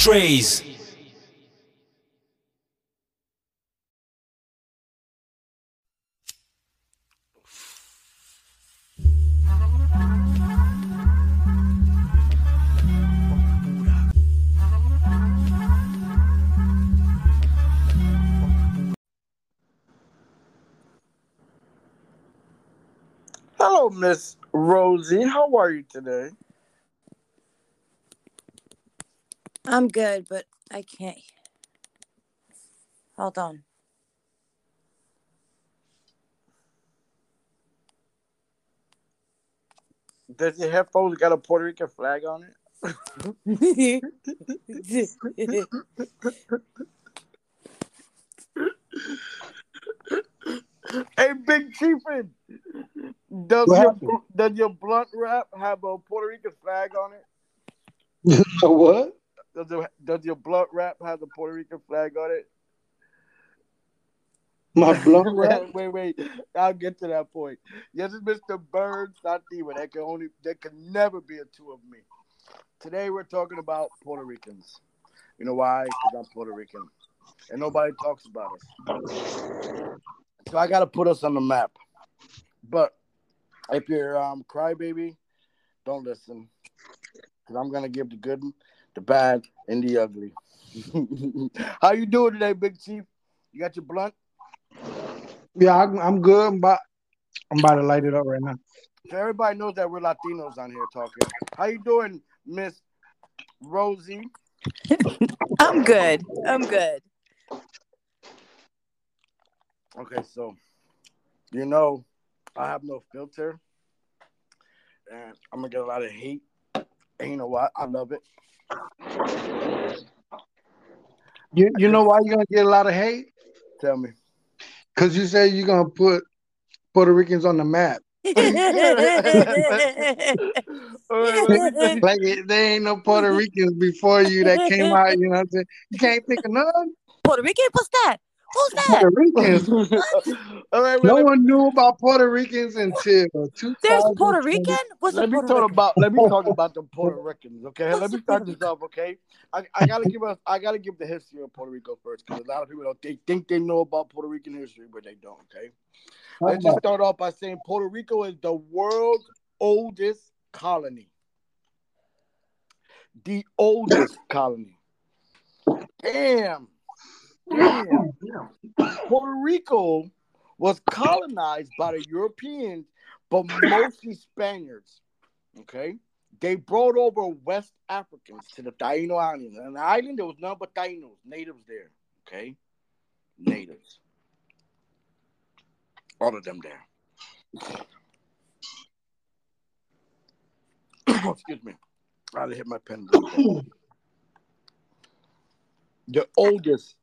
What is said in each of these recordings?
Ashtrays. Hello, Miss Rosie. How are you today? I'm good, but I can't. Hold on. Does your headphones got a Puerto Rican flag on it? Hey, Big Chiefin, does your does your blunt wrap have a Puerto Rican flag on it? what? Does it, does your blunt wrap have a Puerto Rican flag on it? My blunt wrap? wait, wait, wait. I'll get to that point. Yes, it's Mr. Burns, not Demon. That can only there can never be a two of me. Today we're talking about Puerto Ricans. You know why? Because I'm Puerto Rican, and nobody talks about us. So I got to put us on the map. But if you're um crybaby, don't listen, because I'm gonna give the good, the bad, and the ugly. How you doing today, Big Chief? You got your blunt? Yeah, I'm, I'm good. I'm about, I'm about to light it up right now. So everybody knows that we're Latinos on here talking. How you doing, Miss Rosie? I'm good. I'm good. Okay, so you know I have no filter, and I'm gonna get a lot of hate. And you know what? I love it. You, you know why you're gonna get a lot of hate? Tell me. Because you say you're gonna put Puerto Ricans on the map. Like it, there ain't no Puerto Ricans before you that came out. You know what I'm saying? You can't think of none Puerto Rican? What's that? Who's that? Puerto Ricans. All right, No one knew about Puerto Ricans until 2020. There's Puerto Rican? What's let me Puerto talk Rican? about let me talk about the Puerto Ricans. Okay, What's let me start this off. Okay, I, I gotta give us I gotta give the history of Puerto Rico first because a lot of people don't they think they know about Puerto Rican history, but they don't. Okay. Let's just start off by saying Puerto Rico is the world's oldest colony. The oldest colony. Damn. Puerto Rico was colonized by the Europeans, but mostly Spaniards. Okay. They brought over West Africans to the Taino Islands. And the island, there was none but Tainos, natives there. Okay. Natives all of them there. Oh, excuse me. I had to hit my pen. the oldest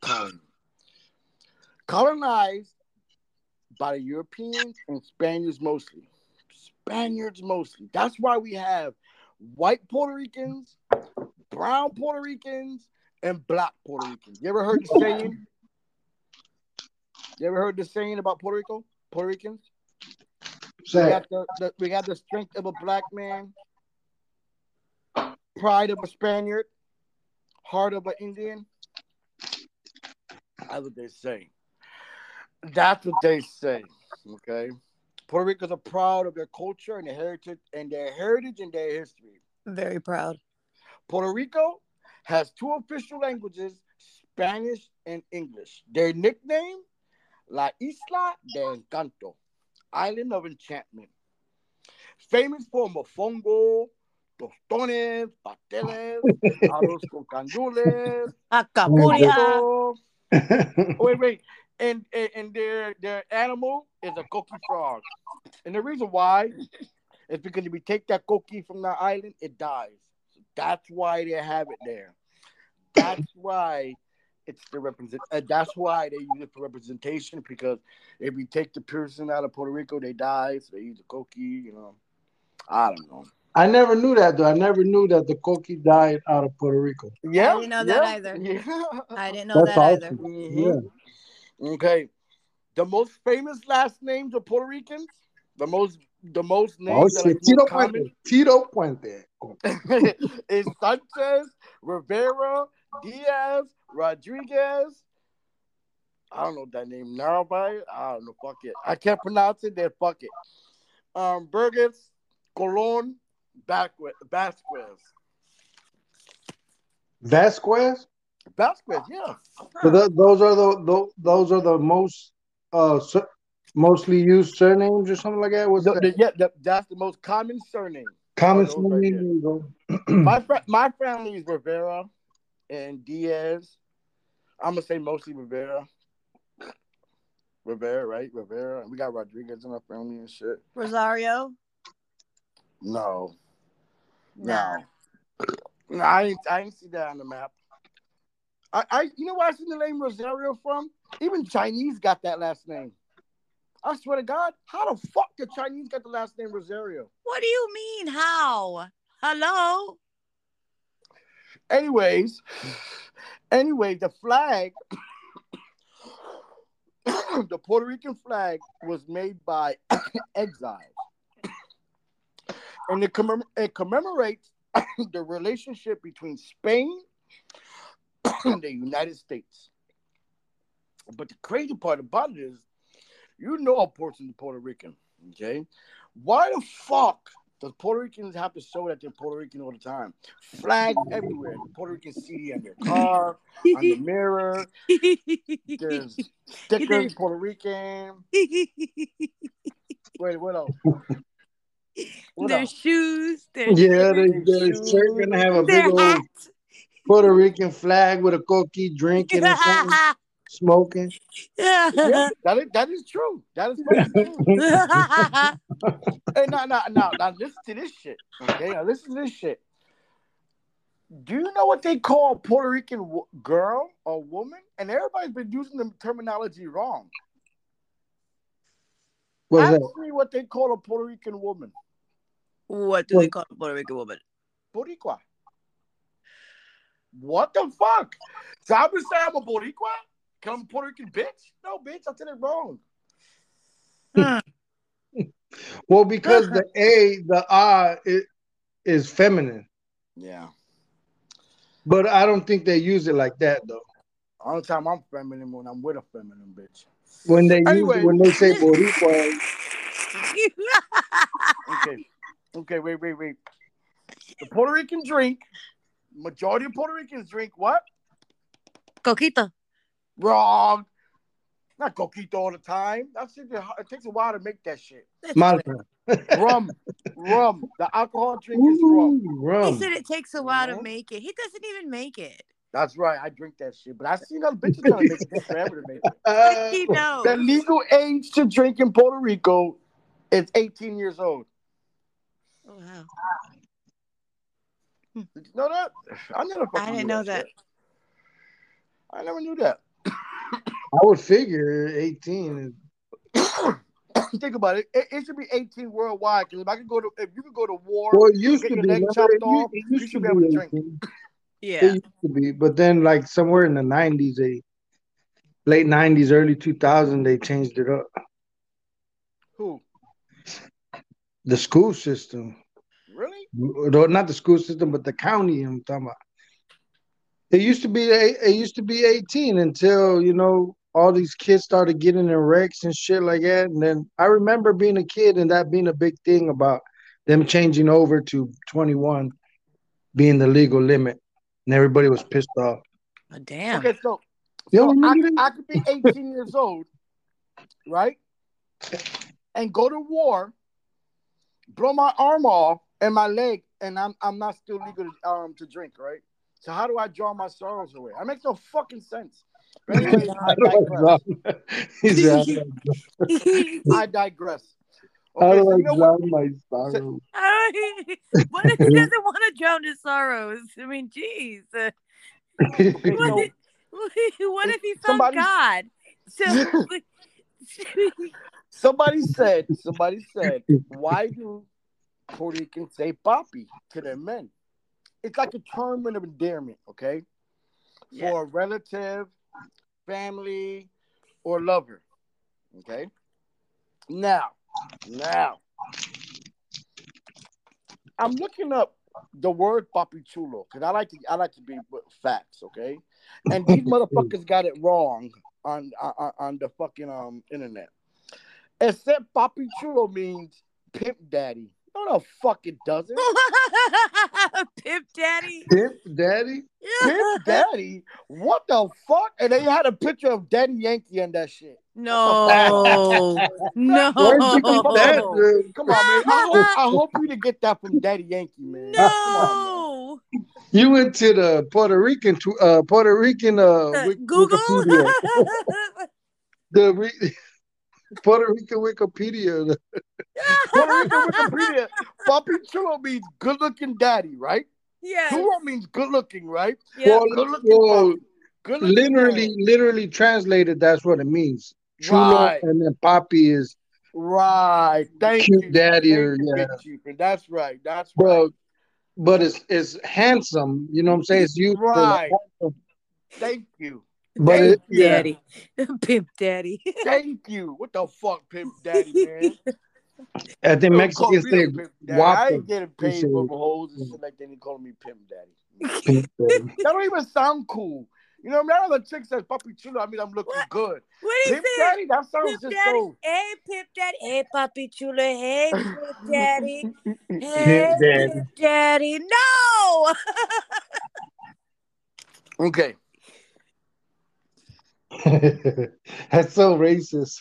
colony. Colonized by the Europeans and Spaniards mostly. Spaniards mostly. That's why we have white Puerto Ricans, brown Puerto Ricans, and black Puerto Ricans. You ever heard the saying? You ever heard the saying about Puerto Rico? Puerto Ricans? We Say, got the, the we got the strength of a black man, pride of a Spaniard, heart of an Indian. That's what they say. That's what they say. Okay. Puerto Ricans are proud of their culture and their heritage and their heritage and their history. Very proud. Puerto Rico has two official languages, Spanish and English. Their nickname, La Isla de Encanto, Island of Enchantment. Famous for mofongo, tostones, pasteles, arroz con gandules, alcapurria. wait, wait. And, and and their their animal is a coqui frog. And the reason why is because if you take that coqui from the island, it dies. So that's why they have it there. That's why it's the represent. Uh, that's why they use it for representation because if you take the person out of Puerto Rico, they die. So they use the coqui. You know, I don't know. I never knew that though. I never knew that the Coqui died out of Puerto Rico. Yeah, I didn't know that yeah, either. Yeah. I didn't know That's that awesome. either. Mhm. Okay. the most famous last names of Puerto Ricans, the most the most Oh names that are shit, Tito most common Puente. Tito Puente. is Sanchez, Rivera, Diaz, Rodriguez. I don't know that name. Narvaez. I don't know. Fuck it. I can't pronounce it. Then fuck it. Um, Burgess, Colon, Vasquez. Vasquez. Vasquez. Vasquez. Yeah. So th- those are the tho- those are the most uh sur- mostly used surnames or something like that. Was The- that? the- yeah, the- that's the most common surname. Common those right surname. there. you go. My fa- my family is Rivera and Diaz. I'm gonna say mostly Rivera. Rivera, right? Rivera. We got Rodriguez in our family and shit. Rosario. No, no, no. I ain't I ain't see that on the map. I, I you know where I see the name Rosario from? Even Chinese got that last name. I swear to God, how the fuck the Chinese got the last name Rosario? What do you mean? How? Hello. Anyways, anyway, the flag, the Puerto Rican flag was made by exiles. And it, commem- it commemorates the relationship between Spain and the United States. But the crazy part about it is, you know a is Puerto Rican, okay? Why the fuck does Puerto Ricans have to show that they're Puerto Rican all the time? Flags everywhere. The Puerto Rican CD on their car, on the mirror. There's stickers, Puerto Rican. Wait, what else? What their else? shoes. Their Yeah, they, shoes, their shirt gonna have a their big old hat. Puerto Rican flag with a coqui drinking or something, smoking. Yeah, that is, that is true. That is fucking true. Hey, no, now, now, now, listen to this shit. Okay, now listen to this shit. Do you know what they call a Puerto Rican wo- girl or woman? And everybody's been using the terminology wrong. What's Ask that? me what they call a Puerto Rican woman. What do they call a Puerto Rican woman? Boricua. What the fuck? So I'm gonna say I'm a Boricua? Cause I'm a Puerto Rican bitch? No, bitch, I said it wrong. Hmm. Well, because the A, the I, it is feminine, Yeah. but I don't think they use it like that though. All the time I'm feminine when I'm with a feminine bitch. When they use Anyway. it, when they say Boricua, Okay. Okay, wait, wait, wait. The Puerto Rican drink, majority of Puerto Ricans drink what? Coquito. Wrong. Not coquito all the time. That shit, it takes a while to make that shit. Malta. Rum. rum. The alcohol drink is rum. Ooh, He said it takes a while to make it. He doesn't even make it. That's right. I drink that shit. But I seen other bitches trying to make it take forever to make it. Uh, He knows. The legal age to drink in Puerto Rico is 18 years old. Oh, wow. Hmm. Did you know that? I never fucking I didn't knew know that. shit. I never knew that. I would figure 18 is. Think about it. it. It should be 18 worldwide. Because if I could go to, if you could go to war, Well, it used to be. leg remember? chopped It, off, used- you used should to be able to drink. 18. It Yeah. used to be, but then like somewhere in the 90s, they late 90s, early 2000, they changed it up. Who? The school system, Really? Not the school system, but the county. I'm talking about. It used to be it used to be 18 until you know all these kids started getting in wrecks and shit like that. And then I remember being a kid and that being a big thing about them changing over to 21 being the legal limit, and everybody was pissed off. Oh, damn. Okay, so, You so I, remember could- that? I could be 18 years old, right? And go to war, blow my arm off and my leg, and I'm I'm not still legal to, um, to drink, right? So how do I draw my sorrows away? That makes no fucking sense. But anyway, I digress. He said, I digress. How Okay, do so I you know what? drown my sorrow? what if he doesn't want to drown his sorrows? I mean, jeez. Uh, Okay, what, if, what if he found Somebody- God? So, somebody said, somebody said, why do Puerto Ricans say papi to their men? It's like a term of endearment, okay? Yeah. For a relative, family, or lover. Okay. Now, now, I'm looking up the word papi chulo because I like to I like to be with facts. Okay, and these motherfuckers got it wrong on on, on the fucking um internet. It said papi chulo means pimp daddy. No, the fuck it doesn't. Pimp Daddy. Pimp Daddy. Pimp daddy? What the fuck? And they had a picture of Daddy Yankee on that shit. No, no. Where'd you get that? Come on, man. I hope, I hope you didn't get that from Daddy Yankee, man. Come on, man. No. You went to the Puerto Rican, tw- uh, Puerto Rican, uh, Uh, Google. The re- Puerto Rican Wikipedia. Puerto Rican Wikipedia. Papi Chulo means good looking daddy, right? Yeah. Chulo means good looking, right? Yep. Well, Good looking well. Good looking literally, literally translated, that's what it means. Chulo, Right. and then Papi is Right. Thank cute you. daddy, Thank or you, yeah. Big That's right. That's right. Well, but it's it's handsome. You know what I'm saying? It's used for Right. Thank you. But Thank it, you. yeah. Daddy. Pimp Daddy. Thank you. What the fuck, pimp daddy, man? I think Don't Mexicans say a. I ain't getting paid for it. hoes and shit like that. They call me pimp daddy. pimp daddy. That don't even sound cool. You know, man, other chick says papi chulo. I mean, I'm looking What? good. What do you Pimp say? daddy, that sounds Pimp just Daddy. so. Hey, Pimp Daddy. Hey, Papi Chulo. Hey, Pimp Daddy. Hey, Pimp Daddy. Pimp Daddy. No. Okay. that's so racist.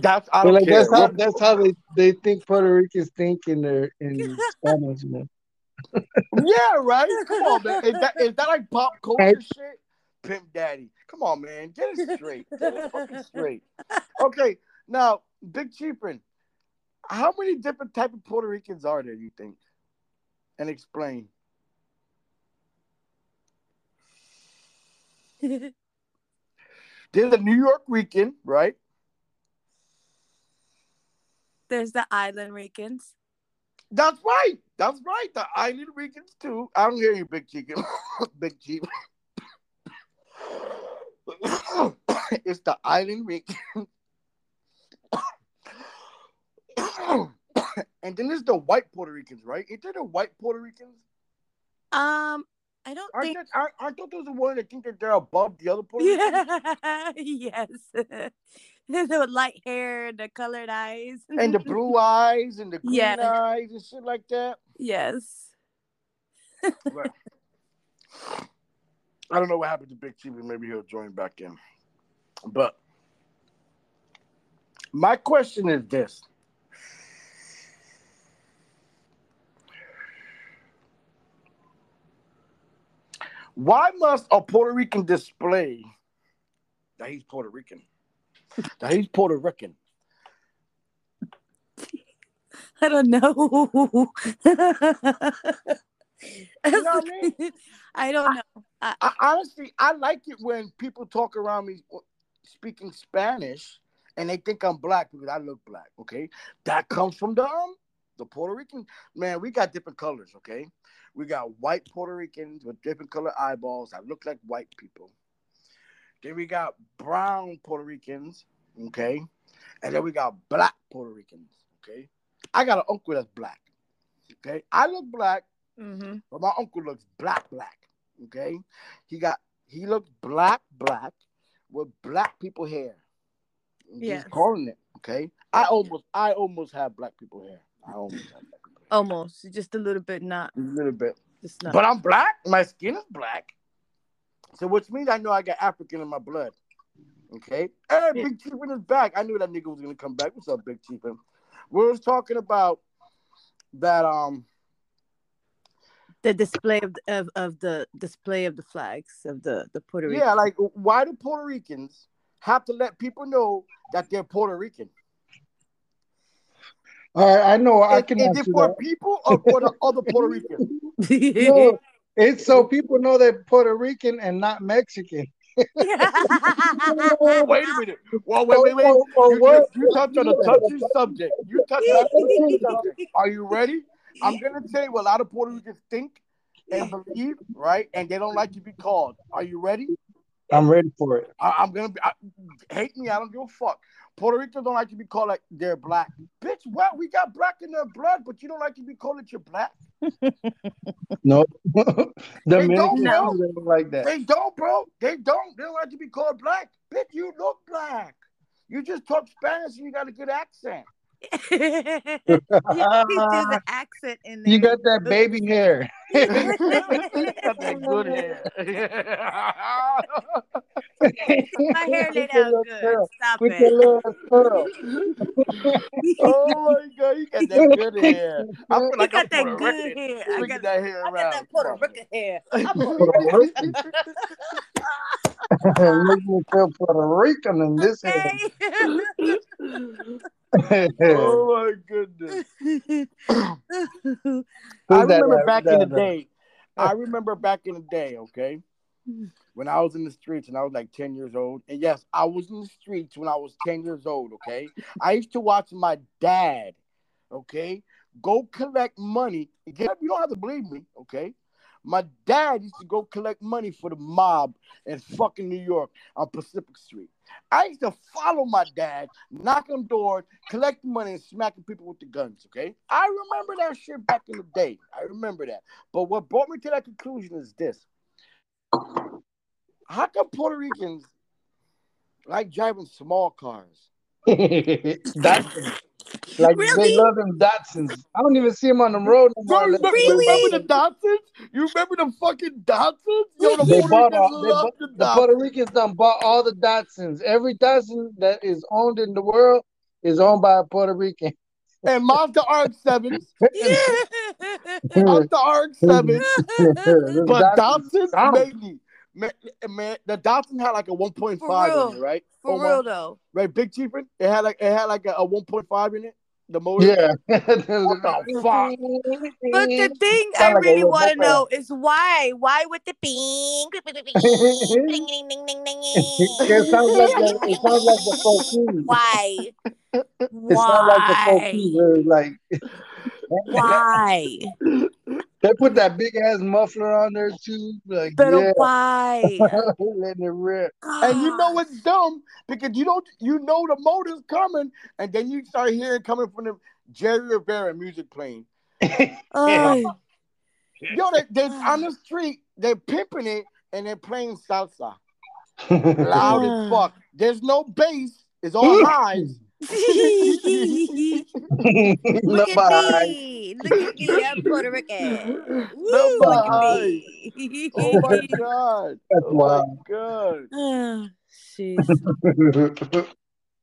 That's I don't like care. that's how that's how they, they think Puerto Ricans think in their in Spanish, man. Yeah, right. Come on, man. Is that is that like pop culture shit? Pimp daddy. Come on, man. Get it straight. Get it fucking straight. Okay, now, Big Chiefin, how many different type of Puerto Ricans are there? You think? And explain. There's a Nuyorican, right? There's the Island Ricans. That's right. That's right. The Island Ricans too. I don't hear you, Big Chicken. Big Chief. it's the Island Rican. and then there's the white Puerto Ricans, right? Ain't there the white Puerto Ricans? Um, I don't Aren't, think. there, aren't, aren't those the ones that think that they're above the other Ricans? Yeah. yes. the light hair, the colored eyes. And the blue eyes and the green Yeah. eyes and shit like that? yes. Right. I don't know what happened to Big Chief. Maybe he'll join back in. But my question is this. Why must a Puerto Rican display that he's Puerto Rican? That he's Puerto Rican. I don't know. You know I mean? I don't know. I, honestly, I like it when people talk around me speaking Spanish and they think I'm black because I look black. Okay, that comes from the um, the Puerto Rican man. We got different colors. Okay, we got white Puerto Ricans with different color eyeballs that look like white people. Then we got brown Puerto Ricans. Okay, and then we got black Puerto Ricans. Okay, I got an uncle that's black. Okay, I look black. hmm But my uncle looks black, black. Okay, he got he looks black, black with black people hair. Yes. Just calling it. Okay, I almost I almost have black people hair. I almost have black. Almost, just a little bit, not a little bit, just not. but I'm black. My skin is black, so which means I know I got African in my blood. Okay, hey. Big Chiefin is back. I knew that nigga was gonna come back. What's up, Big Chiefin? We was talking about that um the display of, of of the display of the flags of the the Puerto Rican. Yeah, like why do Puerto Ricans have to let people know that they're Puerto Rican? All right, I know I can is it for that. people or for the other Puerto Ricans? No, it's so people know they're Puerto Rican and not Mexican. Wait a minute. Well, wait, wait, wait. Or- or You, you, you touched on a touchy subject. You touched on a touchy subject. Are you ready? I'm gonna tell you what a lot of Puerto Ricans think and believe, right? And they don't like to be called. Are you ready? I'm ready for it. I, I'm gonna be. I, hate me. I don't give a fuck. Puerto Ricans don't like to be called like they're black. Bitch, what? We got black in their blood, but you don't like to be called that you're black. No, don't, Dominicans bro. they don't like that. They don't, bro. They don't. They don't like to be called black. Bitch, you look black. You just talk Spanish and you got a good accent. you do the accent in there. You got that baby hair. Got that good hair. My hair laid out good. Stop With it. little curl. oh my god, you got that good hair. I feel like got I'm that good hair. I got, that hair I got that Puerto Rican hair. I'm Puerto Rican. Make me feel Puerto Rican in this hair. Oh my goodness. I Who's that, remember back in the that, day. I remember back in the day, okay, when I was in the streets and I was like 10 years old. And yes, I was in the streets when I was 10 years old, okay? I used to watch my dad, okay, go collect money. Again, You don't have to believe me, okay? My dad used to go collect money for the mob in fucking New York on Pacific Street. I used to follow my dad, knock on doors, collect money, and smacking people with the guns. Okay, I remember that shit back in the day. I remember that. But what brought me to that conclusion is this: How come Puerto Ricans like driving small cars? Datsuns. Like Really? they love them Datsuns. I don't even see them on the road no Bro, more. you unless remember, remember the Datsuns? You remember the fucking Datsuns? Yo, the They Puerto bought Ricans all, they bought, the the Puerto Ricans done bought all the Datsuns. Every Datsun that is owned in the world is owned by a Puerto Rican. And Mazda RX-7s, Yeah. Mazda RX-7s, The but Datsuns Datsun sound- lately, man, man, the Datsun had like a 1.5 in it, right? For Omar? real though. right? Big Chiefin. It had like it had like a, a 1.5 in it. The motor. Yeah. What the fuck? But the thing I Sound like really want to know is why? Why with the bing? Ding, ding, ding, ding, ding, it sounds like the, it sounds like the four keys. Why? It sounds like the four keys. Why? It's like Why? they put that big ass muffler on there too. Like But yeah, why? letting it rip. And you know it's dumb because you don't you know the motor's coming, and then you start hearing coming from the Jerry Rivera music playing. Ay. Yo, they they on the street, they're pimping it and they're playing salsa. Loud as fuck. There's no bass, it's all highs. Look at me. Look at me. I'm Puerto Rican. Woo, look at me. Oh my god. That's oh my god. Jeez.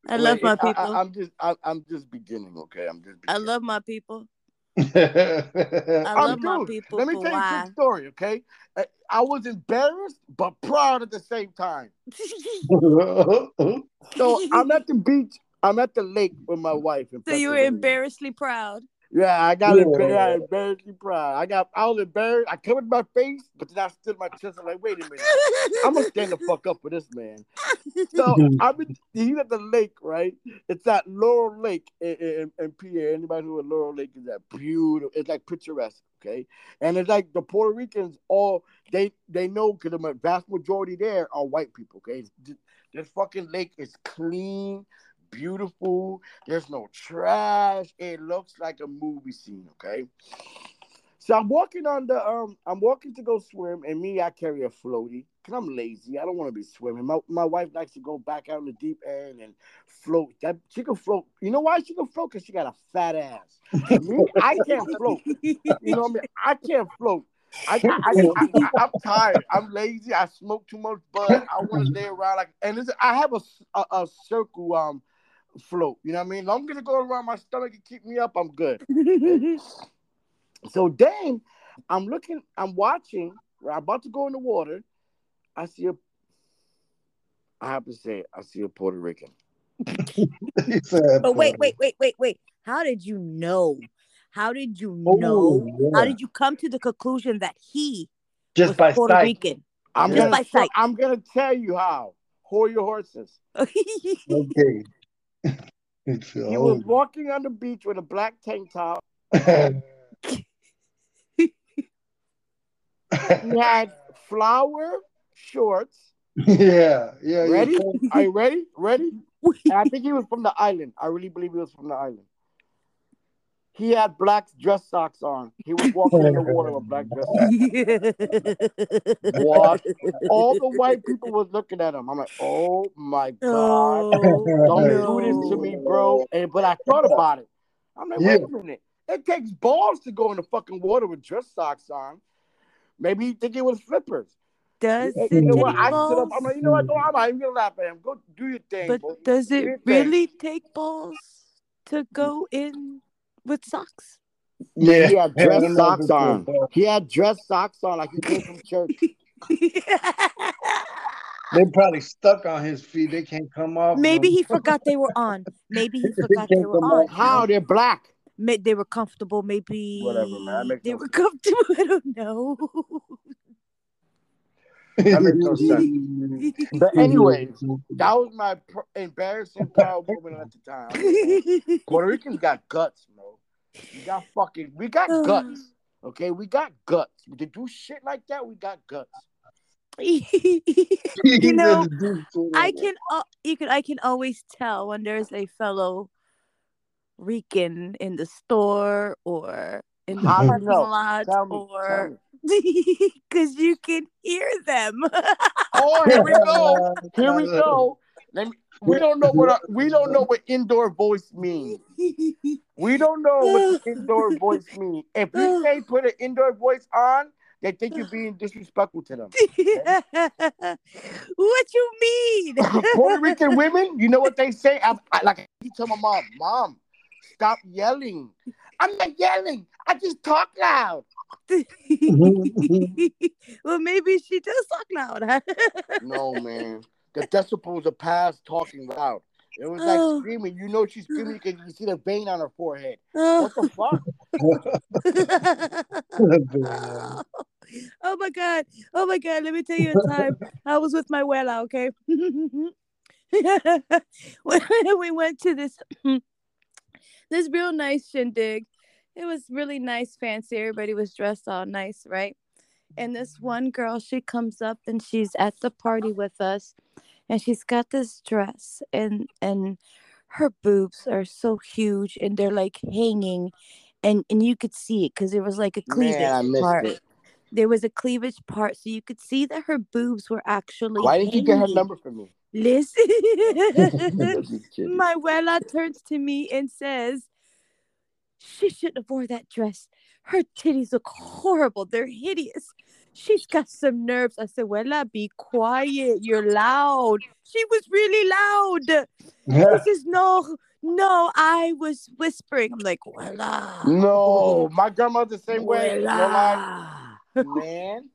I love Wait, my I- I, people. I'm just I, I'm just beginning, okay? I'm just I love my people. I I'm love my people. Let me tell you a quick story, okay? I, I was embarrassed but proud at the same time. So I'm at the beach. I'm at the lake with my wife. In so you were Pennsylvania. embarrassingly proud. Yeah, I got Yeah. embar- yeah, embarrassingly proud. I got I was embarrassed. I covered my face, but then I stood my chest. I'm like, wait a minute. I'm gonna stand the fuck up for this man. So I'm been he's at the lake, right? It's at Laurel Lake in, in, in PA. Anybody who at Laurel Lake is that beautiful. It's like picturesque, okay? And it's like the Puerto Ricans all they they know because the vast majority there are white people, okay? It's, this fucking lake is clean, beautiful. There's no trash. It looks like a movie scene, okay? So I'm walking on the um I'm walking to go swim and me I carry a floaty because I'm lazy. I don't want to be swimming. My my wife likes to go back out in the deep end and float. That she can float. You know why she can float? Because she got a fat ass. me, I can't float. You know what I mean? I can't float. I, I, am tired. I'm lazy. I smoke too much bud. I want to lay around like, and I have a, a, a circle um float. You know what I mean? As long as it go around my stomach and keep me up, I'm good. So then I'm looking, I'm watching, I'm about to go in the water. I see a, I have to say, I see a Puerto Rican. But wait, wait, wait, wait, wait. How did you know? How did you Oh, know? How did you come to the conclusion that he just was by Puerto sight. Rican? I'm Just gonna, by sight. I'm gonna tell you how. Hold your horses. Okay. It's He was walking on the beach with a black tank top. He had flower shorts Yeah, yeah, Ready? yeah. Are you ready? Ready? And I think he was from the island. I really believe he was from the island. He had black dress socks on. He was walking in the water with black dress socks. What? All the white people was looking at him. I'm like, oh my god. Oh, Don't no. do this to me, bro. And but I thought about it. I'm like, wait a minute. It takes balls to go in the fucking water with dress socks on. Maybe he think it was flippers. Does Hey, it you know take what? I stood up. balls? I'm like, you know what? Go, I'm not even gonna laugh at him. Go do your thing. But boy. does Do it your thing. really take balls to go in with socks? Yeah. He had dress don't know if socks on. like. He had dress socks on like he came from church. They probably stuck on his feet. They can't come off. Maybe no he forgot they were on. Maybe he forgot they can't were on. How? They're black. May- They were comfortable. Maybe Whatever, man. They were comfortable. I don't know. That makes no sense. But anyways, that was my pr- embarrassing proud moment at the time. Puerto Ricans got guts, bro. We got fucking, we got guts. Okay, we got guts. To do shit like that, we got guts. you know, I can uh, you can I can always tell when there's a fellow Rican in the store or in the How do you parking know? lot Tell me, or because you can hear them. Oh, here we go. Here we go. Let me, we don't know what a, we don't know what indoor voice means. We don't know what the indoor voice means. If you say put an indoor voice on, they think you're being disrespectful to them. what you mean? Puerto Rican women, you know what they say? I, I, like I tell my mom, Mom, stop yelling. I'm not yelling. I just talk loud. well, maybe she does talk loud. Huh? No, man. The decibels are past talking loud. It was like Oh. screaming. You know she's screaming because you see the vein on her forehead. Oh. What the fuck? oh my god! Oh my god! Let me tell you a time I was with my abuela. Okay, when we went to this this real nice shindig. It was really nice, fancy. Everybody was dressed all nice, right? And this mm-hmm. one girl, she comes up and she's at the party with us, and she's got this dress, and and her boobs are so huge, and they're like hanging, and and you could see it because there was like a cleavage Man, I part. it. There was a cleavage part, so you could see that her boobs were actually. Why didn't you get her number from me? Listen, abuela turns to me and says, "She shouldn't have wore that dress. Her titties look horrible. They're hideous. She's got some nerves." I said, Wella, be quiet. You're loud." She was really loud. She says, "No, no, I was whispering." I'm like, Wella. No, my grandma's the same way. Lie, man.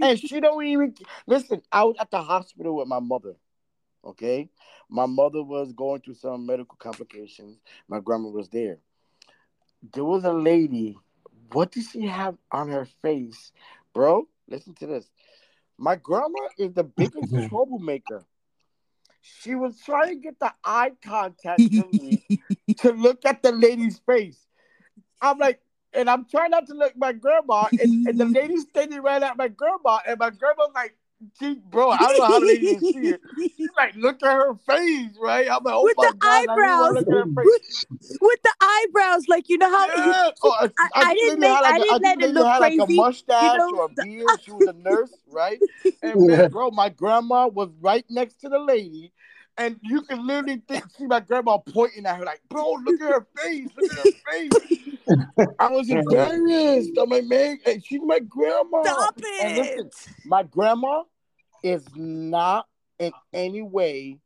and she don't even listen. I was at the hospital with my mother. Okay, my mother was going through some medical complications. My grandma was there. There was a lady. What did she have on her face, bro? Listen to this. My grandma is the biggest troublemaker. She was trying to get the eye contact to me to look at the lady's face. I'm like, and I'm trying not to look at my grandma, and, and the lady's standing right at my grandma, and my grandma's like, she, bro, I don't know how the lady see it. She's like, look at her face, right? I'm like, oh With my the god, I didn't want to look at her face. with the eyebrows, like you know how Yeah. Oh, I, I- I, I didn't make- had I didn't think let it look had like a crazy, mustache know, or a beard. She was a nurse, right? And Yeah. man, bro, my grandma was right next to the lady, and you can literally think, see my grandma pointing at her like, "Bro, look at her face, look at her face." I was embarrassed. I'm like, man, and she's my grandma. stop And listen, it. my grandma is not in any way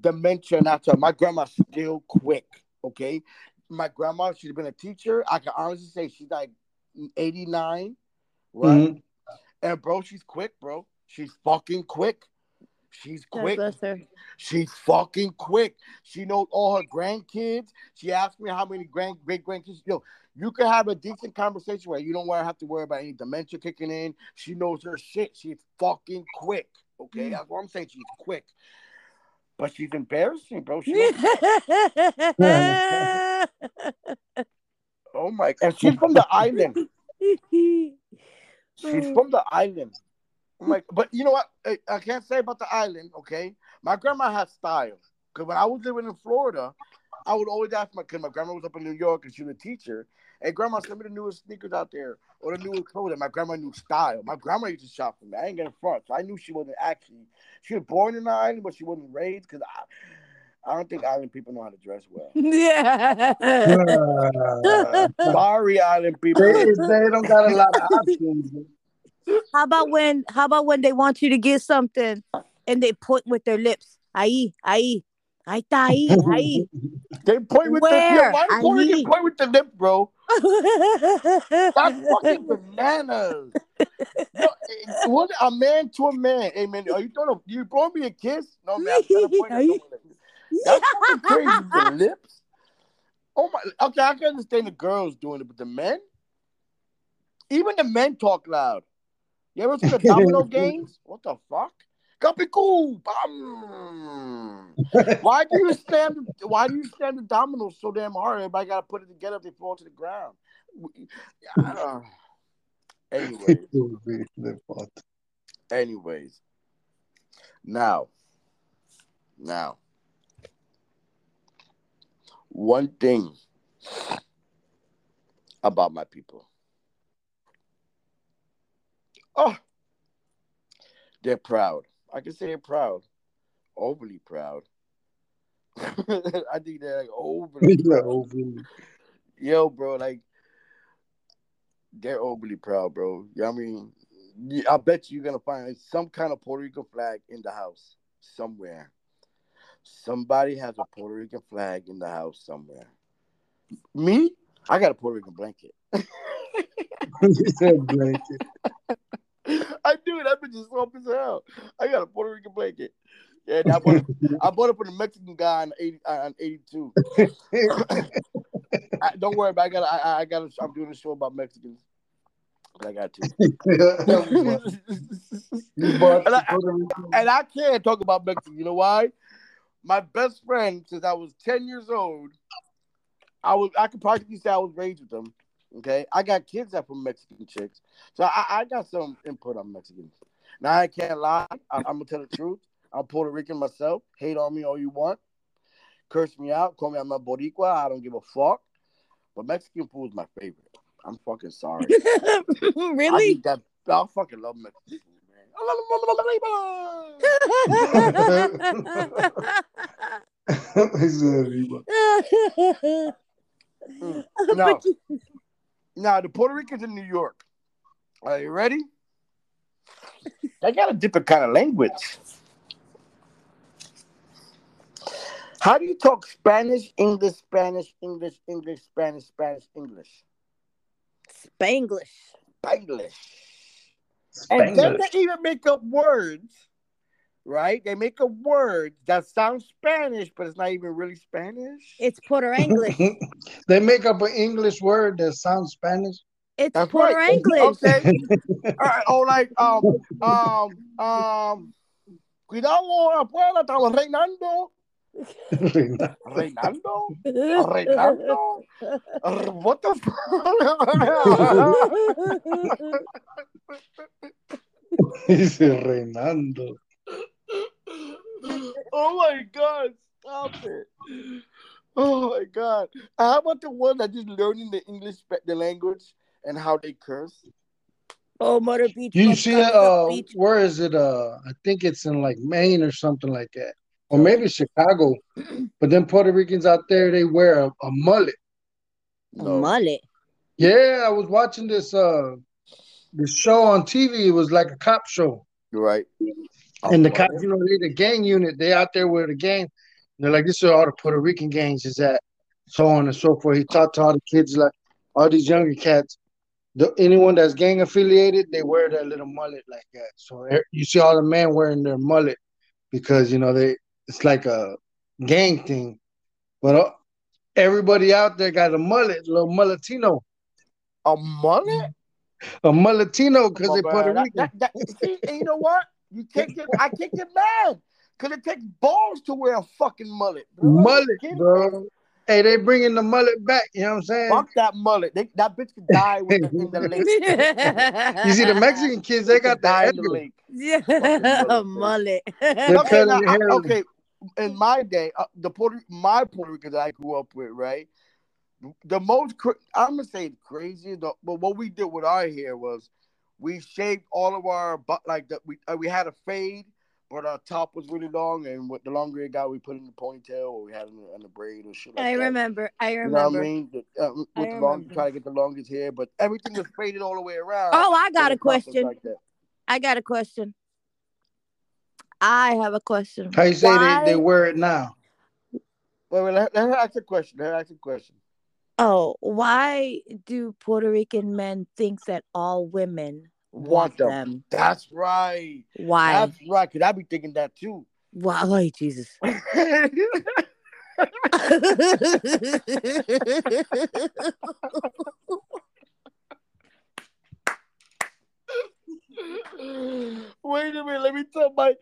dementia natural. My grandma's still quick. Okay, my grandma, she's been a teacher. I can honestly say she's like 89, right? Mhm. And bro, she's quick, bro. She's fucking quick. She's quick. bless her. She's fucking quick. She knows all her grandkids. She asked me how many grand great grandkids. Yo, you can have a decent conversation where you don't want to have to worry about any dementia kicking in. She knows her shit. She's fucking quick. Okay, mm. that's what I'm saying. She's quick, but she's embarrassing, bro. She oh my! And she's from the island. She's from the island. Oh I'm like, but you know what? I, I can't say about the island. Okay, my grandma had style. Cause when I was living in Florida, I would always ask my cause my grandma was up in New York and she was a teacher. Hey, grandma, send me the newest sneakers out there or the newest clothing. My grandma knew style. My grandma used to shop for me. I ain't getting front, so I knew she wasn't actually. She was born in the island, but she wasn't raised. Cause I, I don't think island people know how to dress well. yeah. Uh, Sorry, island people. they, they don't got a lot of options. How about when how about when they want you to get something and they point with their lips? Ahí, ahí. Ahí está, ahí, ahí. They point with the Where? yeah, why the Puerto. Rican point with the lip, bro? That's fucking bananas. No, eh, what a man to a man. Hey man, are you throwing a, you throwing me a kiss? No man, I'm trying to. That's fucking crazy. The lips. Oh my. Okay, I can understand the girls doing it, but the men, even the men talk loud. You ever see the domino games? What the fuck? Capicu, bam. Why do you slam? The, why do you slam the dominoes so damn hard? Everybody got to put it together if they fall to the ground. Uh, anyways, anyways. Now, now, one thing about my people. Oh, they're proud. I can say they're proud, overly proud. I think they're like overly. proud. Yo, bro, like they're overly proud, bro. You know I mean? I bet you're gonna find some kind of Puerto Rican flag in the house somewhere. Somebody has a Puerto Rican flag in the house somewhere. Me, I got a Puerto Rican blanket. blanket. I do. That bitch is soft as hell. I got a Puerto Rican blanket. Yeah, and I bought it, I bought it from the Mexican guy on eighty uh, on eighty two. don't worry, about it. I got I, I got I'm doing a show about Mexicans. I got to. And, I, and I can't talk about Mexicans. You know why? My best friend, since I was ten years old, I was I could practically say I was raised with them. Okay, I got kids that from Mexican chicks, so I, I got some input on Mexicans. Now I can't lie. I, I'm gonna tell the truth. I'm Puerto Rican myself. Hate on me all you want. Curse me out. Call me I'm a Boricua. I don't give a fuck. But Mexican food is my favorite. I'm fucking sorry. Really? eat that. I fucking love Mexican food, man. I He said, "Viva." Mm. No. But you- Now the Puerto Ricans in New York. Are you ready? They got a different kind of language. How do you talk Spanish, English, Spanish, English, English, Spanish, Spanish, English? Spanglish. Spanglish. And then they even make up words, right? They make a word that sounds Spanish, but it's not even really Spanish. It's Puerto English. they make up an English word that sounds Spanish. It's That's Puerto right. English. Okay. All right. Oh, like um um um. Cuidado, afuera, estamos reinando. Reinando. Reinando. Uh, What the fuck? He said, Reinando. Oh my god! Stop it! Oh my god! How about the one that just learning the English, the language, and how they curse? oh, Mother Beach. You see, Beach, uh, Beach. where is it? Uh, I think it's in like Maine or something like that, or maybe Chicago. But then Puerto Ricans out there, they wear a, a mullet. A mullet. Yeah, I was watching this uh this show on TV. It was like a cop show, right. And the cops, you know, they the gang unit. They out there with the gang. They're like, this is where all the Puerto Rican gangs is at, so on and so forth. He talked to all the kids, like all these younger cats. The, anyone that's gang affiliated, they wear that little mullet like that. So you see all the men wearing their mullet because you know they it's like a gang thing. But uh, everybody out there got a mullet, little mulletino, a mullet. a mulletino because Oh, they bro, Puerto that- Rican. that- that- see, you know what? You take it. I kick it mad because it takes balls to wear a fucking mullet. Bro. Mullet, bro. Hey, they bringing the mullet back. You know what I'm saying? Fuck that mullet. They, that bitch could die with the, in the lake. You see the Mexican kids, they got the die in the lake. yeah, mullet. They Okay, now. I- okay. In my day, uh, the Puerto my Puerto Rican that I grew up with, right? The most cra- I'm gonna say crazy, but what we did with our hair was we shaved all of our but like that we uh, we had a fade, but our top was really long, and with the longer it got, we put in the ponytail or we had it in a, in a braid or shit like I that. remember. I You know what I mean? The- uh, with I the long, remember. try to get the longest hair, but everything was faded all the way around. Oh, I got a question. Like. I got a question. I have a question. How you say Why- they, they wear it now? Wait, wait, let, let her ask a question. Let her ask a question. Oh, why do Puerto Rican men think that all women Want want them. them? That's right. Why? That's right. Cause I be thinking that too. Why? Oh, Jesus. Wait a minute, let me tell my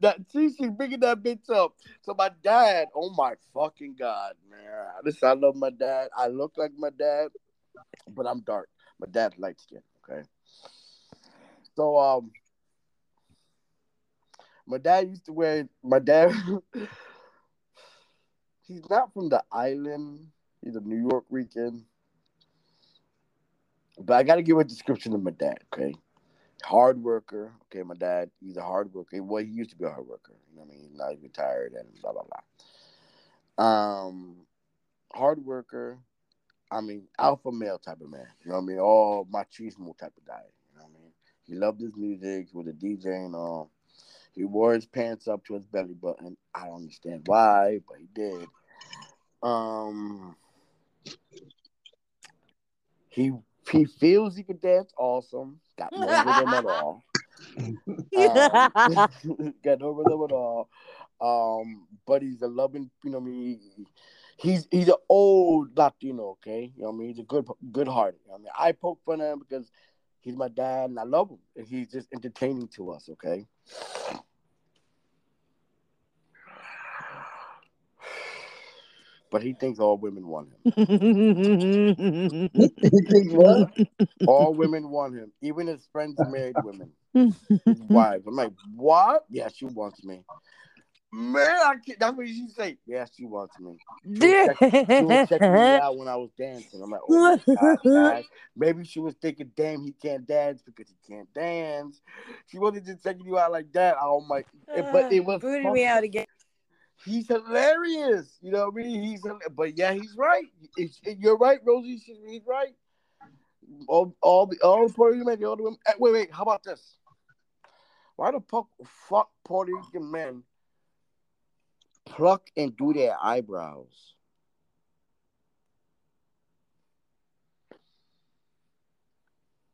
that see she's bringing that bitch up. So my dad, oh my fucking god, man. Listen, I love my dad. I look like my dad, but I'm dark. My dad's light skin, okay? So um my dad used to wear my dad he's not from the island. He's a Nuyorican. But I gotta give a description of my dad, okay? Hard worker. Okay, my dad, he's a hard worker. Well, he used to be a hard worker. You know what I mean? Now he's retired and blah blah blah. Um, hard worker. I mean, alpha male type of man. You know what I mean? All machismo type of guy. You know what I mean? He loved his music with a DJ and all. He wore his pants up to his belly button. I don't understand why, but he did. Um, he he feels he could dance awesome. Got no rhythm at all. Um, got no rhythm at all. Um, but he's a loving, you know, what I mean, he's he's an old Latino, okay. You know, what I mean, he's a good good heart. You know I mean, I poke fun at him because he's my dad and I love him, and he's just entertaining to us, okay. But he thinks all women want him. You think what? All women want him, even his friends married women. his wives. I'm like, what? Yeah, she wants me. Man, I can't, that's what she say. Yeah, she wants me. She was checking me out when I was dancing. I'm like, oh my God. Maybe she was thinking, damn, he can't dance because he can't dance. She wasn't just checking you out like that. Oh my, but it ah, was booting me out again. He's hilarious. You know what I mean? He's but yeah, he's right. It's, you're right, Rosie. He's right. All, all the all the Puerto Rican men, all the women. eh, Wait, wait. How about this? Why the fuck, fuck Puerto Rican men pluck and do their eyebrows?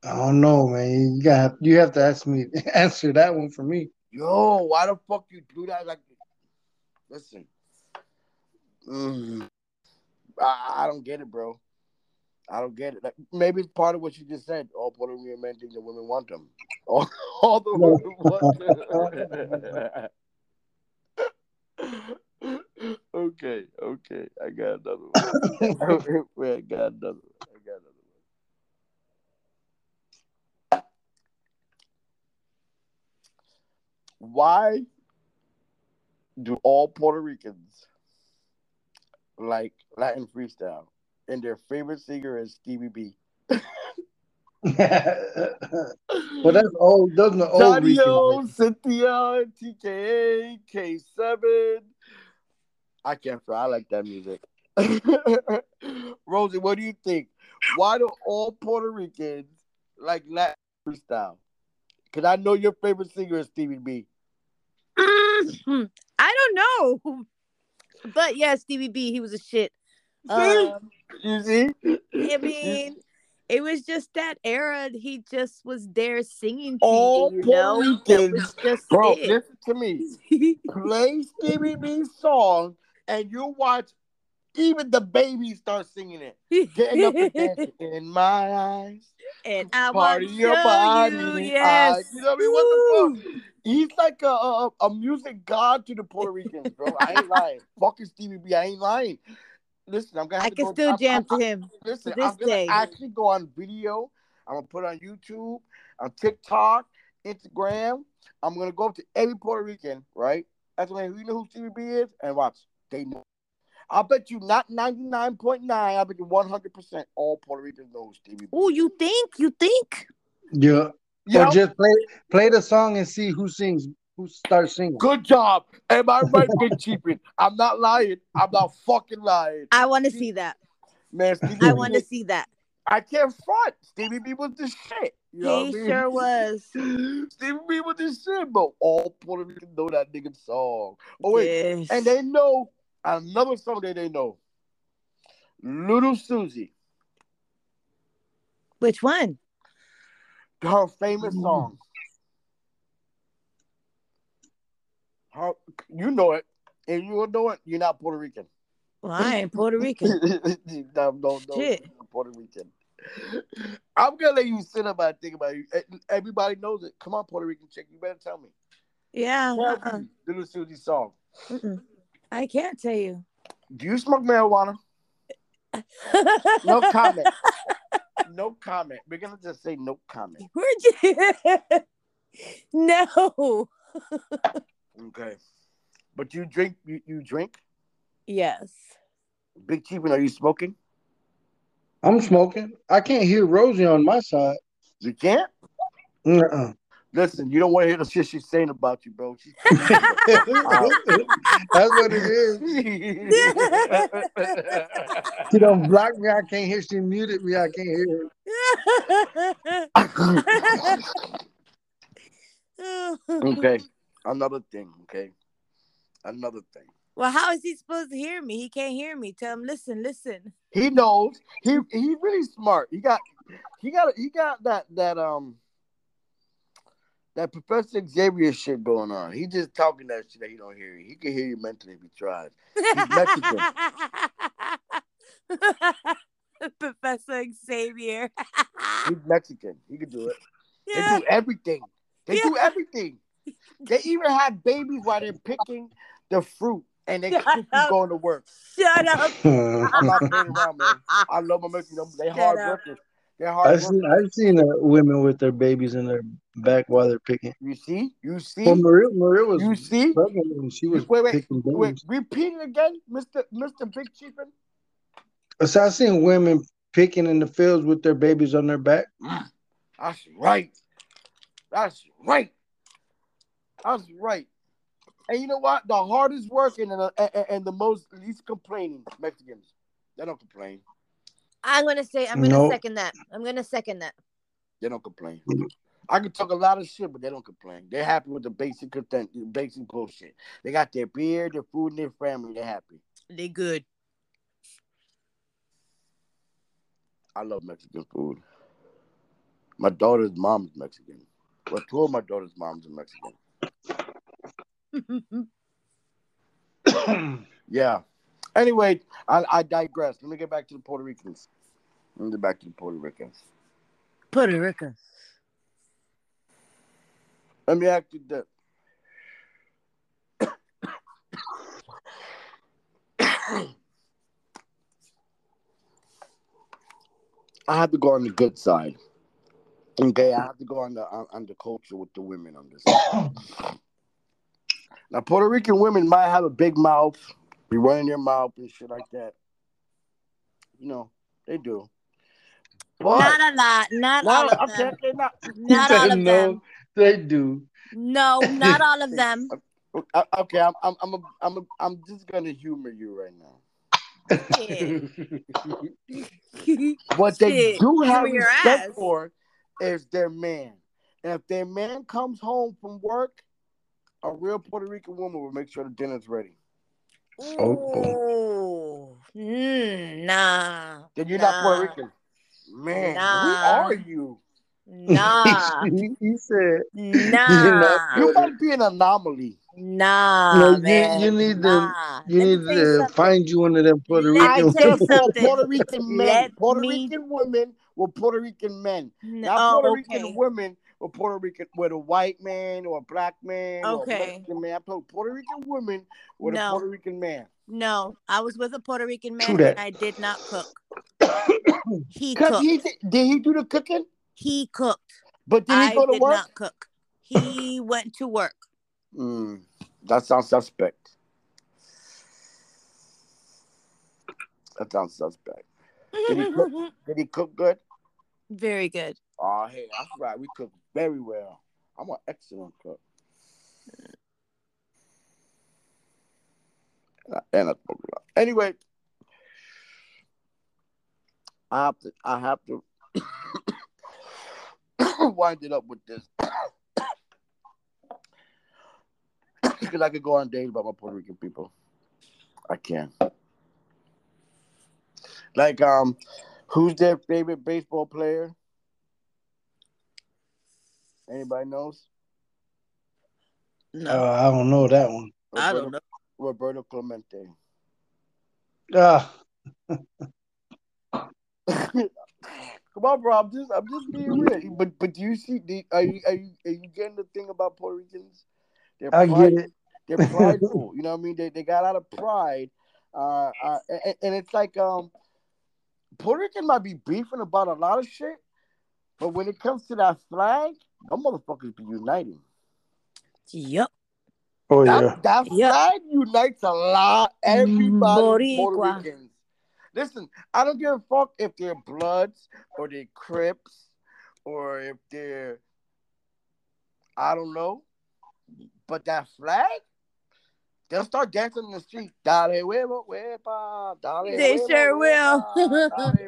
I don't know, man. You got you have to ask me answer that one for me. Yo, why the fuck you do that? Like, listen, mm, I, I don't get it, bro. I don't get it. Like, maybe it's part of what you just said. All Puerto Rican men think the women want them. All, all the women want them. okay, okay. I got another one. Wait, I got another one. I got another one. Why do all Puerto Ricans like Latin freestyle? And their favorite singer is Stevie B. well, that's old. Those are the old Dario, Cynthia, TKA, K7. I can't fry. I like that music. Rosie, what do you think? Why do all Puerto Ricans like Latin freestyle? Because I know your favorite singer is Stevie B. Mm, I don't know. But yeah, Stevie B, he was a shit. Um, You see? I mean, it was just that era. He just was there singing All you. Puerto Ricans, just bro, it. listen to me. Play Stevie B's song, and you watch. Even the babies start singing it. Getting up and dancing in my eyes. and I Party want to your show body. you, I- yes. you know what I mean? What the Woo. He's like a, a, a music god to the Puerto Ricans, bro. I ain't lying. Fucking Stevie B, I ain't lying. listen, I'm gonna. Have I to can go, still I'm- jam I'm- to him. Listen, this I'm gonna day. actually go on video. I'm gonna put it on YouTube, on TikTok, Instagram. I'm gonna go up to every Puerto Rican, right? That's when you know who Stevie B is, and watch. They know. I bet you not 99.9. I bet you 100 percent all Puerto Ricans know who Stevie Oh, you think? You think? Yeah. Yeah. Or just play play the song and see who sings, who starts singing. Good job. Am I right, Big Chiefin? I'm not lying. I'm not fucking lying. I want to see that. Man, Stevie I B want to see that. I can't front. Stevie B was the shit. You know He what I mean? sure was. Stevie B was the shit, but all Puerto Ricans know that nigga song. Oh wait, Yes. and they know another song that they know. Little Susie, Which one? her famous song. Her, you know it. and you don't know it, you're not Puerto Rican. Well, I ain't Puerto Rican. no, no, no, Shit. Puerto Rican. I'm gonna let you sit up and think about it. Everybody knows it. Come on, Puerto Rican chick, you better tell me. Yeah. Tell uh-uh. me Little Susie song. Mm-mm. I can't tell you. Do you smoke marijuana? No comment. no comment. We're gonna just say no comment. Where'd you? no. Okay. But you drink. You, you drink. Yes. Big Chiefin, are you smoking? I'm smoking. I can't hear Rosie on my side. You can't. Uh-uh. Listen, you don't want to hear the shit she's saying about you, bro. She's That's what it is. She don't block me. I can't hear. She muted me. I can't hear her. okay. Another thing. Okay. Another thing. well, how is he supposed to hear me? He can't hear me. Tell him, listen, listen. He knows. He he's really smart. He got he got he got that that um that Professor Xavier shit going on. He just talking that shit that he don't hear you. He can hear you mentally if he tries. Mexican. Professor Xavier. He's Mexican. He can do it. They do everything. They do everything. They even have babies while they're picking the fruit and they Shut keep up. going to work. Shut up. I'm not playing around, man. I love my Mexicans. They Shut hard up. workers. They're hard I've seen I've seen uh, women with their babies in their back while they're picking. You see? You see? Well, Maria Maria was You see? she was Wait, wait, picking wait. babies. Repeat it again, Mister Mister Big Chiefin. So I've seen women picking in the fields with their babies on their back. That's right. That's right. That's right. And you know what? The hardest working and, and, and the most least complaining Mexicans. They don't complain. I'm gonna say I'm gonna No. second that. I'm gonna second that. They don't complain. I can talk a lot of shit, but they don't complain. They're happy with the basic content, the basic bullshit. They got their beer, their food, and their family. They're happy. They good. I love Mexican food. My daughter's mom's Mexican. Well, two of my daughter's moms are Mexican. Yeah. Anyway, I, I digress. Let me get back to the Puerto Ricans. Let me get back to the Puerto Ricans. Puerto Ricans. Let me ask you this. I have to go on the good side. Okay, I have to go on the on, on the culture with the women on this. now, Puerto Rican women might have a big mouth, be running their mouth and shit like that. You know, they do. But Not a lot. Not all not, of them. okay, not, Not all said of no, them. They do. No, not all of them. Okay, I'm I'm I'm a, I'm a, I'm just gonna humor you right now. What they Shit, do have humor respect ass. for is their man, and if their man comes home from work, a real Puerto Rican woman will make sure the dinner's ready. Ooh. Mm, nah. Then you're not Puerto Rican, man. Nah. Who are you? Nah. he, he said, Nah. You might be an anomaly. Nah. No, you- man. you need to- "You Let need to something. find you one of them Puerto Let I Rican." tell you said for something. Puerto Rican men, Let Puerto me- Rican women with Puerto Rican men. No, Not Puerto oh, Rican women with Puerto Rican with a white man or a black man or a Okay. Mexican man. I played Puerto Rican woman with a Puerto Rican man. No, I was with a Puerto Rican man and I did not cook. He cooked. he did, did he do the cooking? He cooked. But did he I go to did work? not cook. He went to work. Mm, that sounds suspect. That sounds suspect. Did he cook? Did he cook good? Very good. Oh, hey, that's right. We cook very well. I'm an excellent cook. And anyway, I have to. I have to wind it up with this because I could go on days about my Puerto Rican people. I can. Like, um, who's their favorite baseball player? Anybody knows? No, Uh, I don't know that one. I don't Roberto- know. Roberto Clemente. Ah, Come on, bro. I'm just, I'm just being real. But, but do you see? The, are you, are you, are you getting the thing about Puerto Ricans? They're I get it. They're prideful. you know what I mean? They, they got a lot of pride. Uh, uh, and, and it's like, um, Puerto Rican might be beefing about a lot of shit, but when it comes to that flag, them motherfuckers be uniting. Yep. Oh That, yeah. that Yeah. flag unites a lot. Everybody, Puerto Boricua. Listen, I don't give a fuck if they're Bloods or they're Crips or if they're, I don't know. But that flag, they'll start dancing in the street. Dale huevo, huepa, dale They huevo, sure will. huevo,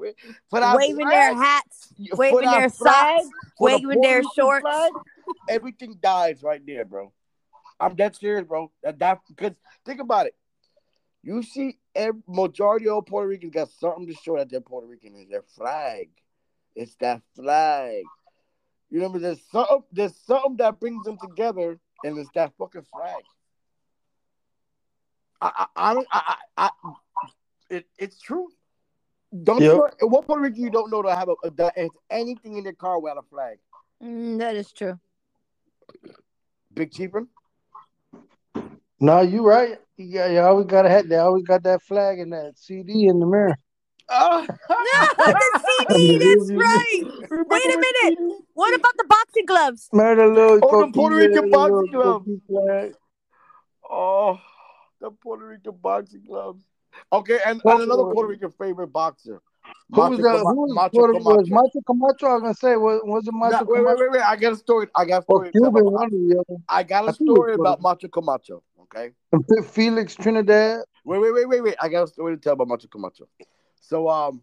hue- Waving flag, their hats, waving their flag, socks, waving their shorts. flag, everything dies right there, bro. I'm dead serious, bro. That, that because think about it. You see, every, majority of Puerto Ricans got something to show that they're Puerto Rican. Is their flag. It's that flag. You know, there's something. There's something that brings them together, and it's that fucking flag. I, I, I don't. I, I, I it, it's true. Don't Yep. you know, what Puerto Rican you don't know to have a, that has anything in their car without a flag? Mm, that is true. Big Chiefin? No, you right. You, got, you always gotta have. They always got that flag and that CD in the mirror. Oh, the CD, that's right. Wait a minute. What about the boxing gloves? Remember the little Oh, the Puerto Rican boxing little glove. coqui flag? Oh, the Puerto Rican boxing gloves. Okay, and, and another Puerto Rican favorite boxer. Who was that? Who was Macho Puerto Rican? Was Camacho. Macho Camacho? I was gonna say, was, was it Macho wait, wait, Camacho wait, wait. I got a story. I got a or story. Cuban? about- One of the. I got a I think it was story about Macho Camacho. Okay. Felix Trinidad. Wait, wait, wait, wait, wait. I got a story to tell about Macho Camacho. So, um,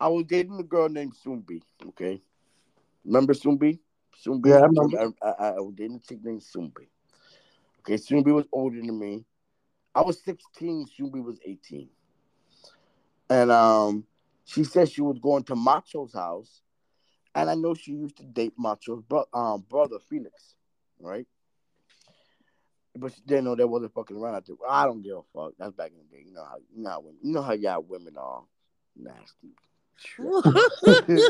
I was dating a girl named Sumbi. Okay. Remember Sumbi? Sumbi. Yeah, I remember. I, I, I was dating a chick named Sumbi. Okay, Sumbi was older than me. I was 16, Sumbi was 18. And um, she said she was going to Macho's house. And I know she used to date Macho's bro- um, brother, Felix, right? But she didn't know that wasn't fucking around. out there. I don't give a fuck. That's back in the day. You know how you know how, you know how y'all women are nasty.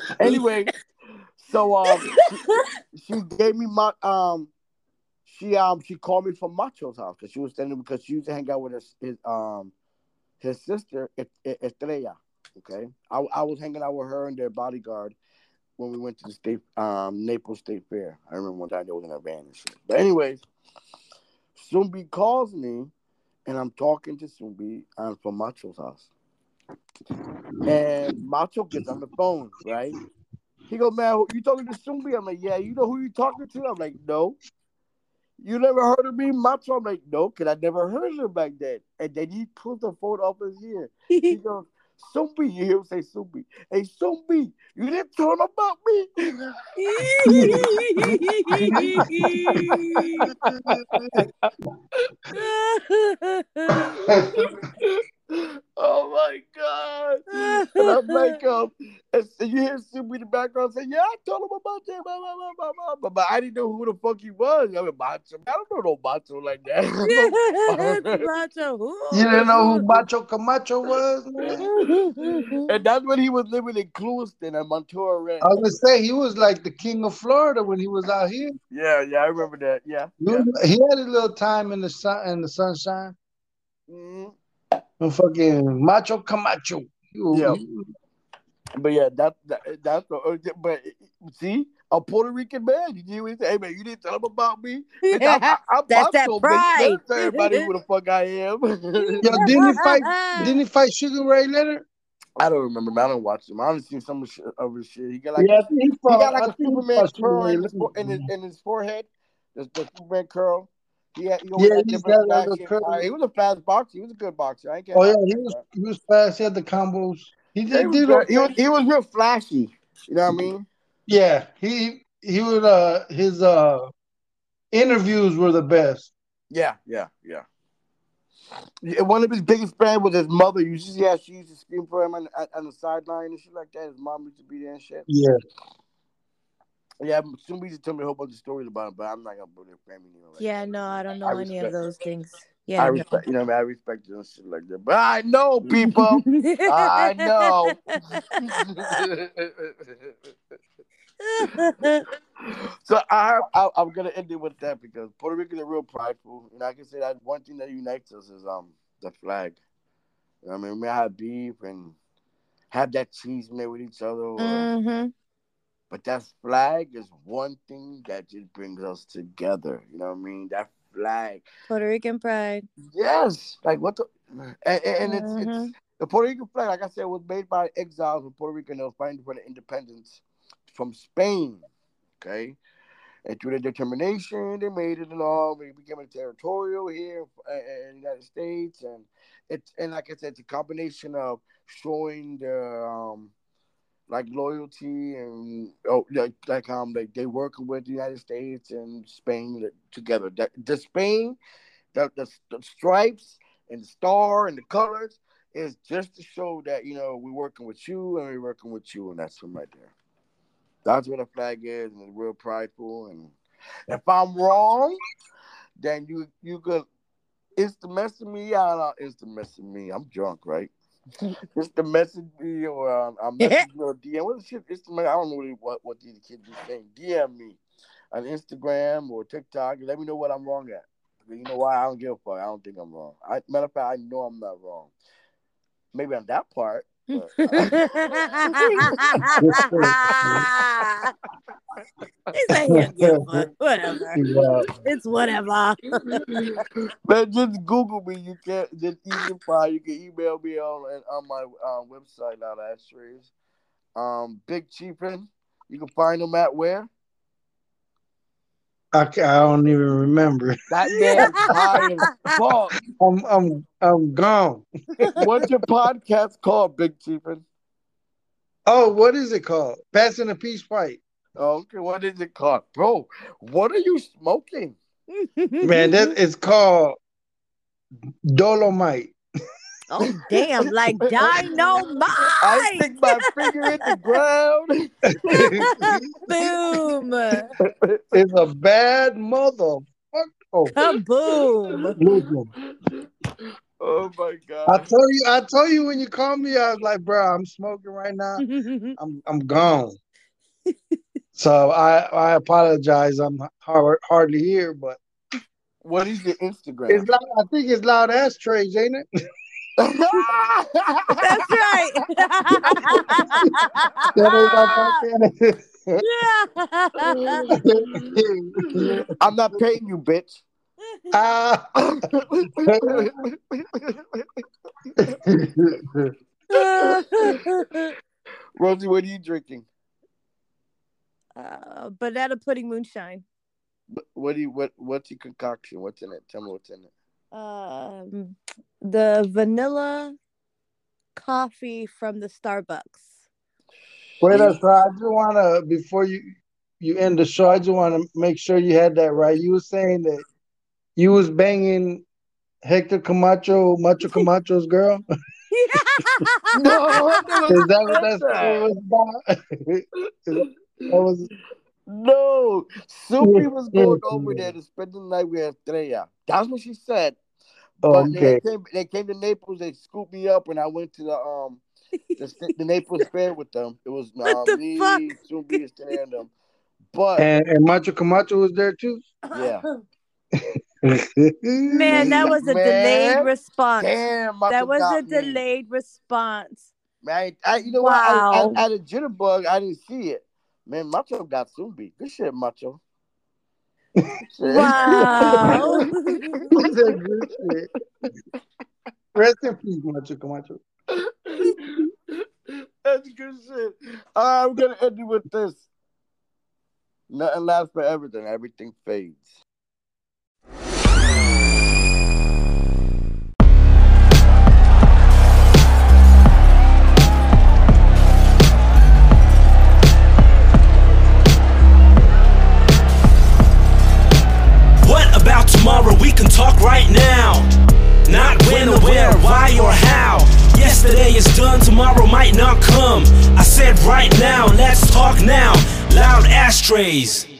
anyway, so um, she, she gave me my um, she um, she called me from Macho's house because she was standing because she used to hang out with his, his um, his sister Es- Es- Estrella. Okay, I, I was hanging out with her and their bodyguard when we went to the state um Naples State Fair. I remember one time they was in a van and shit. But anyways, Sumbi calls me, and I'm talking to Sumbi um, from Macho's house. And Macho gets on the phone, right? He goes, man, you talking to Sumbi? I'm like, yeah. You know who you talking to? I'm like, no. You never heard of me, Macho? I'm like, no, because I never heard of him back then. And then he pulls the phone off his ear. He goes, Sumbi, you hear him say Sumbi. Hey, Sumbi, you didn't tell him about me. oh my god. And I'm like, um, And, and you hear Snoopy in the background say, "Yeah, I told him about that, blah, blah, blah, blah, blah, but, but I didn't know who the fuck he was. I mean, Macho. I don't know no Macho like that. It's macho. You didn't know who Macho Camacho was? and that's when he was living in Clewiston and Montura Ranch. I was gonna say he was like the king of Florida when he was out here. Yeah, yeah, I remember that. Yeah. He, yeah. he had a little time in the sun in the sunshine. Mhm. And fucking Macho Camacho. He was- Yeah. he was- But yeah, that, that that's the. uh, But see, a Puerto Rican man, you knew he said, "Hey man, you didn't tell him about me." Bitch, I- I- I'm That's that Macho, bitch. pride. Better Tell everybody who the fuck I am. Yo, didn't he fight? Uh, uh, uh. Didn't he fight Sugar Ray Leonard? I don't remember. Man. I don't watch him. I only seen some of his shit. He got like yeah, I think he he got like I a think he Superman curl in his, in his in his forehead. The, the Superman curl. He he Yeah, he's got a little flashy curl. He was a fast boxer. He was a good boxer. I Oh yeah, he was that. he was fast. He had the combos. He Yeah, he, did, was did good. he was he was real flashy. You know what I mean? Yeah, he he would uh his uh interviews were the best. Yeah, yeah, yeah. Yeah, One of his biggest fans was his mother. You see how she used to scream for him on, on, on the sideline and shit like that. His mom used to be there and shit. Yeah. Yeah, somebody used to tell me a whole bunch of stories about him, but I'm not gonna put their family name. Like Yeah, that. no, I don't know I any of those things. I Yeah, no. respect, you know, I, mean? I respect you and shit like that. But I know people. I know. so I, I, I'm gonna end it with that because Puerto Ricans are real prideful, and I can say that one thing that unites us is um the flag. You know what I mean, we may have beef and have that cheese made with each other, or, hmm but that flag is one thing that just brings us together. You know what I mean? That flag, Puerto Rican pride. yes. Like what the, and, and it's, it's the Puerto Rican flag. Like I said, was made by exiles from Puerto Rico. and They was fighting for the independence from Spain. Okay. And through their determination, they made it and all. We became a territorial here in the United States, and it's and like I said, it's a combination of showing the um like loyalty and oh like like um like they working with the United States and Spain together. The, the Spain, the, the the stripes and the star and the colors is just to show that you know we're working with you and we're working with you, and that's from right there. That's what a flag is, and it's real prideful. And if I'm wrong, then you you could insta message me. I don't know, insta message me. I'm drunk, right? Insta message me or um, I'm message me or DM. What the shit? Insta I don't know really what what these kids be saying. DM me on Instagram or TikTok. Let me know what I'm wrong at. You know why? I don't give a fuck. I don't think I'm wrong. I, matter of fact, I know I'm not wrong. Maybe on that part. But, yeah, yeah, fuck, whatever. Yeah. It's whatever. Man, just Google me. You can't just email file. You can email me on on my um, website now. That's. Um, Big Chiefin. You can find them at where? I, I don't even remember. That man high as fuck. I'm I'm I'm gone. What's your podcast called, Big Chiefin? Oh, what is it called? Passing a peace fight. Okay, what is it called, bro? What are you smoking? Man, that is called Dolomite. Oh damn, like dynamite. I stick my finger in the ground. Boom. it's a bad motherfucker. Kaboom. Oh my god! I god. told you, I told you when you called me, I was like, bro, I'm smoking right now. I'm I'm gone. so I I apologize. I'm hard, hardly here, but What is your Instagram? it's loud, I think it's loud ass ashtrays, ain't it? That's right. That ain't my yeah. I'm not paying you, bitch. Ah. Rosie, what are you drinking? uh, banana pudding moonshine. What do you what what's your concoction? What's in it? Tell me what's in it. Um, the vanilla coffee from the Starbucks. Wait up, so I just wanna before you you end the show, I just wanna make sure you had that right. You were saying that you was banging Hector Camacho, Macho Camacho's girl. No, I never Is that what that story was about? that was No, Soupy was going over there to spend the night with Estrella. That's what she said. oh, But okay. they came, they came to Naples. They scooped me up, and I went to the um the, the Naples fair with them. It was What um, the me, fuck? Soupy, Estrella, and them. But And, and Macho Camacho was there too. yeah, Man, that was a Man. delayed response. damn, That was got a me. delayed response. Man, I, you know Wow. what? I, I, I had a jitterbug. I didn't see it. Man, Macho got Soupy. Good shit, Macho. Good shit. Wow. He said good shit. Rest in peace, Macho Camacho. That's good shit. All right, I'm gonna end it with this. Nothing lasts forever, then everything fades. Tomorrow? We can talk right now. Not when or where, why or how. Yesterday is done, tomorrow might not come. I said right now, let's talk now. Loud ashtrays.